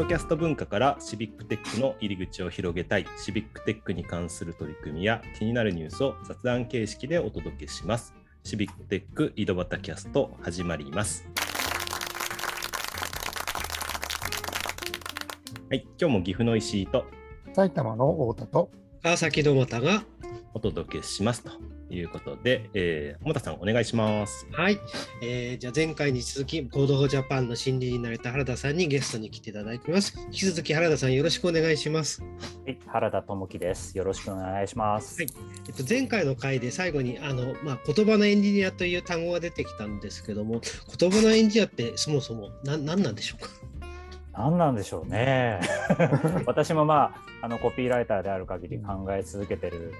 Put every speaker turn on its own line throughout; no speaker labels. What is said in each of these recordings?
ドキャスト文化からシビックテックの入り口を広げたい、シビックテックに関する取り組みや気になるニュースを雑談形式でお届けします。シビックテック井戸端キャスト始まります。はい、今日も岐阜の石井と
埼玉の太田と
川崎どもたが
お届けしますということで、えー、田さんお願いします。
はい、えー、じゃあ前回に続き、 Code for Japan の理事になられた原田さんにゲストに来ていただいてます。引き続き原田さんよろしくお願いします。は
い、原田智樹です。よろしくお願いします。はい、
えっと前回の回で最後にあのまあ言葉のエンジニアという単語が出てきたんですけども、言葉のエンジニアってそもそも何なんでしょうか？
何なんでしょうね。私もまああのコピーライターである限り考え続けてる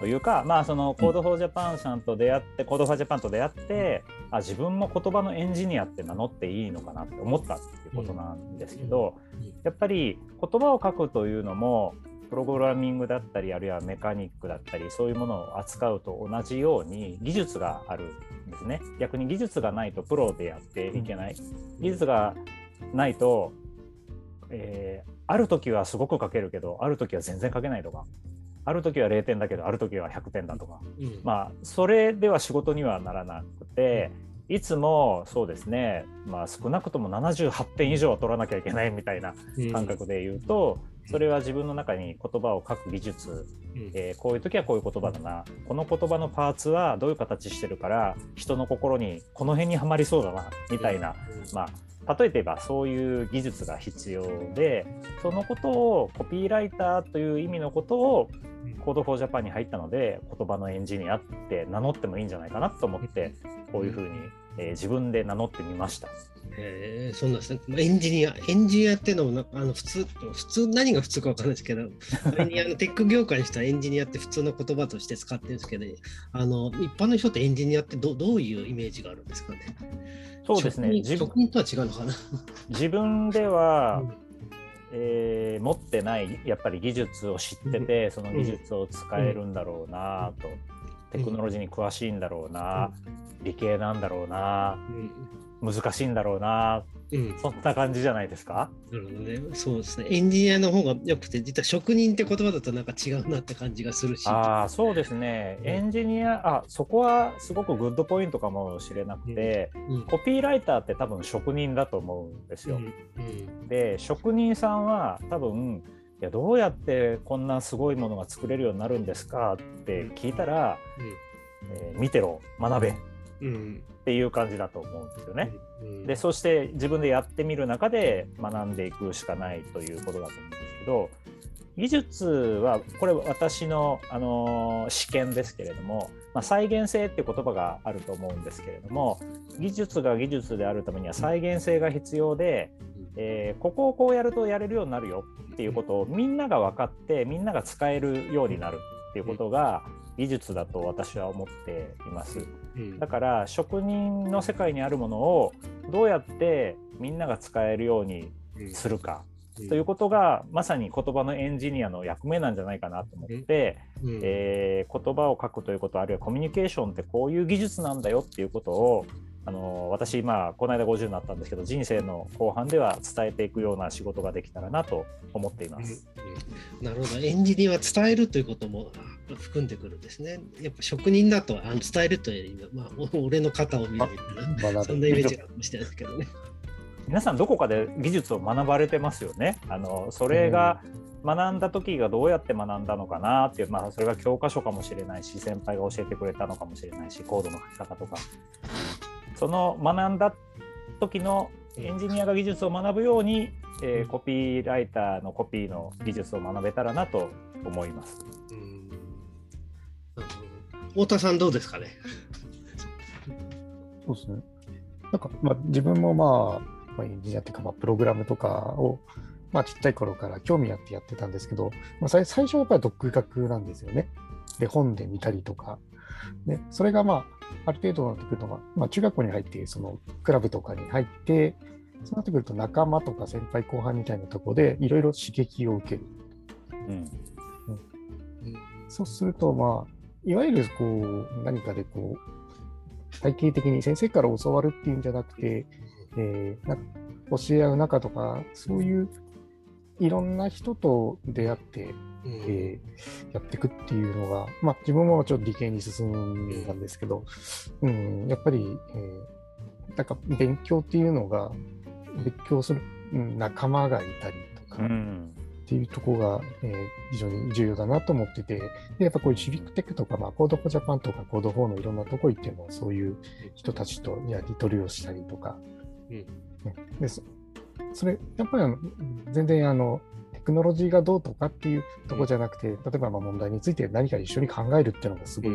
というか、まあ、その Code for Japan さんと出会って、 Code for Japan と出会ってあ自分も言葉のエンジニアって名乗っていいのかなって思ったっていうことなんですけど、やっぱり言葉を書くというのもプログラミングだったりあるいはメカニックだったりそういうものを扱うと同じように技術があるんですね。逆に技術がないとプロでやっていけない。技術がないと、えー、ある時はすごく書けるけどある時は全然書けないとかある時は0点だけどある時は100点だとか、うん、まあそれでは仕事にはならなくて、いつもそうですね、まあ、少なくとも78点以上は取らなきゃいけないみたいな感覚で言うと、うん、それは自分の中に言葉を書く技術、うん、えー、こういう時はこういう言葉だなこの言葉のパーツはどういう形してるから人の心にこの辺にはまりそうだなみたいな、まあ例えばそういう技術が必要でそのことをコピーライターという意味のことを Code for Japan に入ったので言葉のエンジニアって名乗ってもいいんじゃないかなと思ってこういうふうに、えー、自分で名乗ってみました。
えー、そうなんですね。エンジニア、エンジニアっていうのもあの普通、普通何が普通か分からないですけど、エンジニアのテック業界にしたらエンジニアって普通の言葉として使ってるんですけど、あの一般の人ってエンジニアってどどういうイメージがあるんですかね？
そうですね。
職人とは違うのかな？
自分では、うんえー、持ってないやっぱり技術を知ってて、その技術を使えるんだろうなと、テクノロジーに詳しいんだろうな、理系なんだろうな、難しいんだろうな、うん、そんな感じじゃないですか？
なるほどね。そうですね。エンジニアの方がよくて、実は職人って言葉だとなんか違うなって感じがするし。
ああ、そうですね。エンジニア、あそこはすごくグッドポイントかもしれなくて、うんうん、コピーライターって多分職人だと思うんですよ。で、職人さんは多分、いやどうやってこんなすごいものが作れるようになるんですかって聞いたら、えー、見てろ学べっていう感じだと思うんですよね。でそして自分でやってみる中で学んでいくしかないということだと思うんですけど技術はこれ私の、あの試験ですけれども、まあ、再現性っていう言葉があると思うんですけれども技術が技術であるためには再現性が必要で、えー、ここをこうやるとやれるようになるよっていうことをみんなが分かってみんなが使えるようになるっていうことが技術だと私は思っています。だから職人の世界にあるものをどうやってみんなが使えるようにするかということがまさに言葉のエンジニアの役目なんじゃないかなと思って、えー、言葉を書くということあるいはコミュニケーションってこういう技術なんだよっていうことをあの私、まあ、この間50になったんですけど人生の後半では伝えていくような仕事ができたらなと思っています。
うん、なるほどエンジニアは伝えるということも含んでくるんですね。やっぱ職人だとあの伝えるというよりまあ、俺の肩を見るみたそんなイメージかもしれないですけどね。
皆さんどこかで技術を学ばれてますよね。あのそれが学んだ時がどうやって学んだのかなっていう、まあ、それが教科書かもしれないし先輩が教えてくれたのかもしれないしコードの書き方とかその学んだ時のエンジニアが技術を学ぶように、えー、コピーライターのコピーの技術を学べたらなと思います。
太田さんどうですかね？
そうですね。なんか、まあ、自分もまあ、まあ、エンジニアっていうか、まあ、プログラムとかを、まあ、ちっちゃい頃から興味あってやってたんですけど、まあ、最初はやっぱり独学なんですよね。で、本で見たりとか。で、それがまあ、ある程度になってくるのが、まあ、中学校に入って、そのクラブとかに入って、そうなってくると仲間とか先輩後輩みたいなところでいろいろ刺激を受ける。うん、うん、そうすると、まあ、いわゆるこう何かでこう体系的に先生から教わるっていうんじゃなくて、えー、な教え合う中とかそういういろんな人と出会って、
うん。
えーやっていくっていうのが、まあ、自分もちょっと理系に進んだんですけど、うん、やっぱり、えーなんか勉強っていうのが、勉強するうん仲間がいたりとか、
うん。
っていうところが、えー非常に重要だなと思ってて、でやっぱこういうシビックテックとか、まあ、 Code for Japan とか Code for のいろんなとこ行っても、そういう人たちとやり取りをしたりとか、
うん。
ねでそそれ、やっぱりあの全然あのテクノロジーがどうとかっていうところじゃなくて、例えばまあ問題について何か一緒に考えるっていうのがすごい、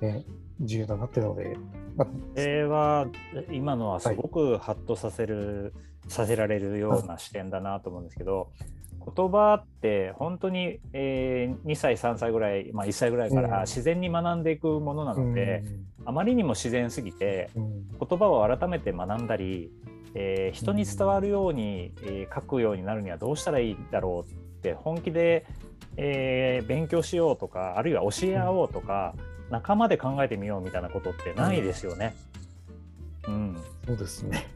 ね重要だなっていうので、まあ、
これは今のはすごくハッとさせる、させられるような視点だなと思うんですけど言葉って本当に、えー2歳3歳ぐらい、まあ、1歳ぐらいか
うん。
ら自然に学んでいくものなので、あまりにも自然すぎて
うんうん。
言葉を改めて学んだり、えー人に伝わるように、えー書くようになるにはどうしたらいいだろうって本気で、えー勉強しようとかあるいは教え合おうとか、仲間で考えてみようみたいなことってないですよね。うん、
そうですね。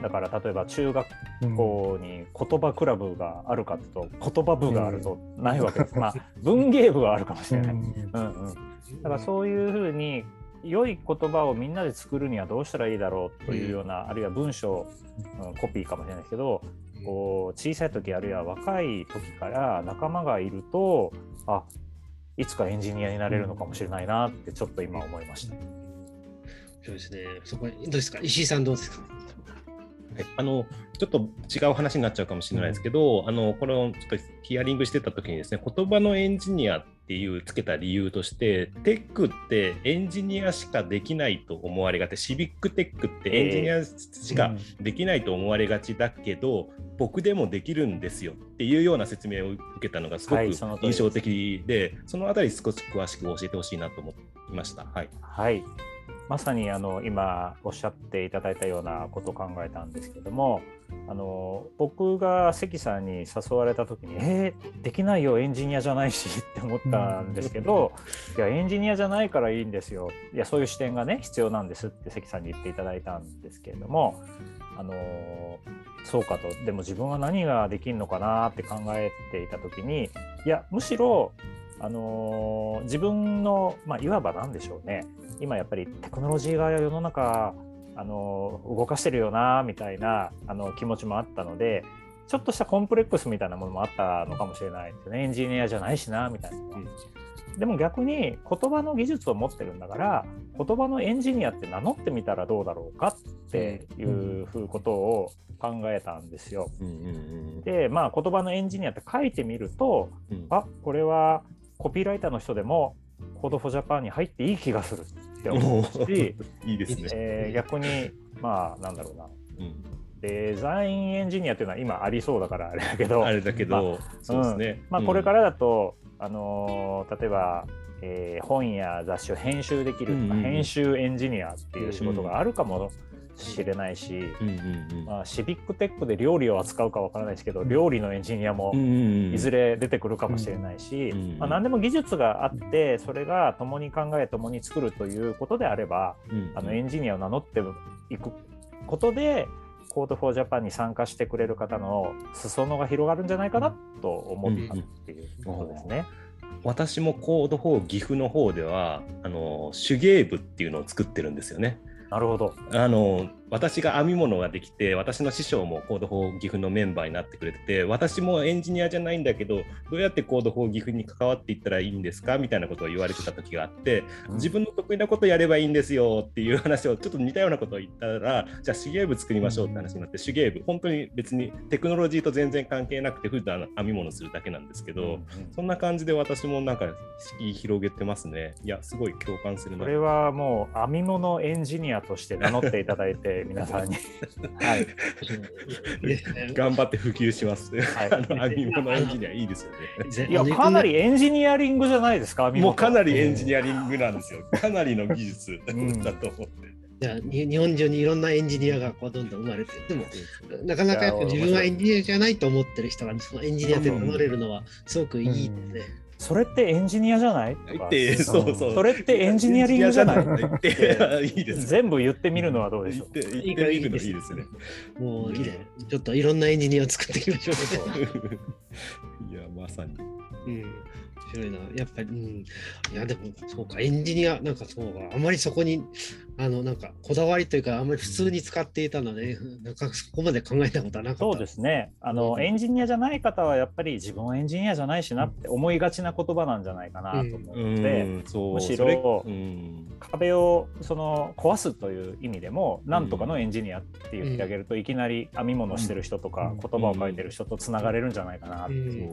だから例えば中学
うん
校に言葉クラブがあるかというと言葉部があるとないわけです。まあ文芸部はあるかもしれない。
うん
うんうん、だからそういうふうに良い言葉をみんなで作るにはどうしたらいいだろうというような、あるいは文章、うんコピーかもしれないですけどこう小さい時あるいは若い時から仲間がいるとあいつかエンジニアになれるのかもしれないなってちょっと今思いました。
そうですね。そこどうですか？石井さんどうですか？
はい、あのちょっと違う話になっちゃうかもしれないですけど、あのこれをちょっとヒアリングしてた時にですね言葉のエンジニアっていうつけた理由としてテックってエンジニアしかできないと思われがち。シビックテックってエンジニアしかできないと思われがちだけど、僕でもできるんですよ。っていうような説明を受けたのがすごく印象的で、そのあたり少し詳しく教えてほしいなと思いました。はい、
はい、まさにあの今おっしゃっていただいたようなことを考えたんですけどもあの僕が関さんに誘われた時に「えー、できないよエンジニアじゃないし」って思ったんですけど「いやエンジニアじゃないからいいんですよ」いやそういう視点がね必要なんですって関さんに言っていただいたんですけれどもあのそうかと。でも自分は何ができるのかなって考えていた時にいやむしろあの自分の、まあ、いわば何でしょうね。今やっぱりテクノロジーが世の中あの動かしてるよなみたいなあの気持ちもあったのでちょっとしたコンプレックスみたいなものもあったのかもしれないですよね。エンジニアじゃないしなみたいな、でも逆に言葉の技術を持ってるんだから言葉のエンジニアって名乗ってみたらどうだろうかっていうふうことを考えたんですよ。でまあ言葉のエンジニアって書いてみると
うん。
あこれはコピーライターの人でもCode for Japan に入っていい気がするって思うし、
いいですね。
えー逆にまあなんだろうな。
うん。
デザインエンジニアっていうのは今ありそうだからあれだけど。
あれだけど、そうですね。
まあ、これかららだと、あのー例えば、えー本や雑誌を編集できる、
うんうん。
編集エンジニアっていう仕事があるかもしれないし、
うんうんうん。
まあ、シビックテックで料理を扱うかわからないですけど料理のエンジニアも
うんうんうん。
いずれ出てくるかもしれないし、
うん
まあ、何でも技術があってそれが共に考え共に作るということであれば
うん
あのエンジニアを名乗っていくことで Code for Japan に参加してくれる方の裾野が広がるんじゃないかなと思ったっていうことですね。
私も Code for 岐阜の方ではあの手芸部っていうのを作ってるんですよね。
なるほど。
あの私が編み物ができて私の師匠も Code for 岐阜のメンバーになってくれてて私もエンジニアじゃないんだけどどうやって Code for 岐阜に関わっていったらいいんですか？みたいなことを言われてた時があって自分の得意なことやればいいんですよっていう話をちょっと似たようなことを言ったらじゃあ手芸部作りましょうって話になって手芸部本当に別にテクノロジーと全然関係なくて普段編み物するだけなんですけど、そんな感じで私もなんか敷居広げてますね。いや、すごい共感するな。
これはもう編み物エンジニアとして名乗っていただいて皆さんに。はい。
ね
頑張って普及します。
はい
あの編み物エンジニアいいですよね。
いやかなりエンジニアリングじゃないですか。
もうかなりエンジニアリングなんですよ。かなりの技術
ん
だと思って。
じゃあに日本中にいろんなエンジニアがこうどんどん生まれてでもなかなかやっぱ自分はエンジニアじゃないと思ってる人がそのエンジニアって名乗れるのはすごくいいですね。
それってエンジニアじゃない？
って、そうそう。
それってエンジニアリングじゃない
言って、いいですね。
全部言ってみるのはどうでしょう？
言って、言ってみるのいいですね。
もういいね。ちょっといろんなエンジニアを作っていきましょう。
いや、まさに。
うん。面白いな。やっぱり、うん。いや、でも、そうか、エンジニア、なんかそうか、あまりそこに、あの、なんか、こだわりというか、あんまり普通に使っていたので、なんかそこまで考えたことはなかった。
そうですね。あの、
うん。
エンジニアじゃない方はやっぱり自分はエンジニアじゃないしなって思いがちな言葉なんじゃないかなと思
う
って、
ん、そう。
むしろ
うん。
壁をその壊すという意味でもなんとかのエンジニアって言ってあげると、いきなり編み物してる人とか、
うん。
言葉を書いてる人とつながれるんじゃないかなって
うん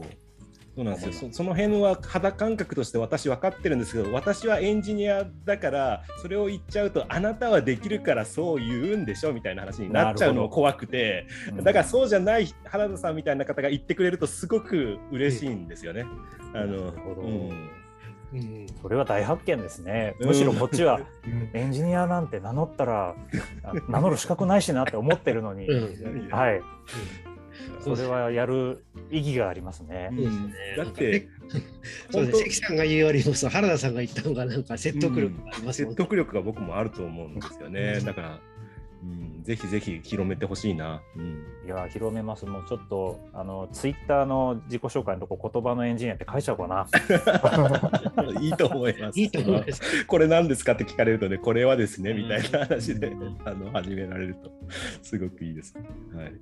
そうなんですよ。そその辺は肌感覚として私分かってるんですけど私はエンジニアだからそれを言っちゃうとあなたはできるからそう言うんでしょみたいな話になっちゃうのも怖くて。
うん。
だからそうじゃない原田さんみたいな方が言ってくれるとすごく嬉しいんですよね。あのうん。
うん。
それは大発見ですね。
うん
むしろこっちは
うん。
エンジニアなんて名乗ったらあ名乗る資格ないしなって思ってるのに、
うん。
はい、
そ
それはやる意義がありますね。
だって
そう関さんが言うよりもさ原田さんが言った方がなんか説得力がありますもん
説得力が僕もあると思うんですよね。
うん
だから、うん、ぜひぜひ広めてほしいな。うん
いや広めます。もうちょっとあのツイッターの自己紹介のとこ言葉のエンジニアって書いちゃおうかな。
いいと思います。
いいと思います。
これ何ですかって聞かれるとね、これはですね、
うん
みたいな話で、
うん
あの始められると、すごくいいです。はい。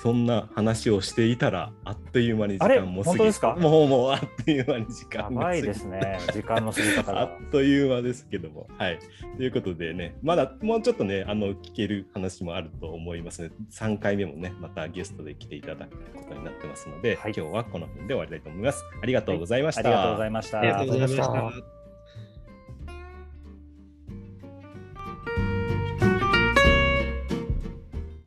そんな話をしていたら、あっという間に時間も過ぎ
ですか？
もうもうあっという間に時間が過ぎ
やばいですね。時間の過ぎ方
あ
が
っ。という間ですけども。はい。ということでね、まだもうちょっとね、あの聞ける話もあると思いますので、3回目もね、またゲストで来ていただくことになってますので、
はい
今日はこの辺で終わりたいと思います。ありがとうございました。
ありがとうございました。
ありがとうございました。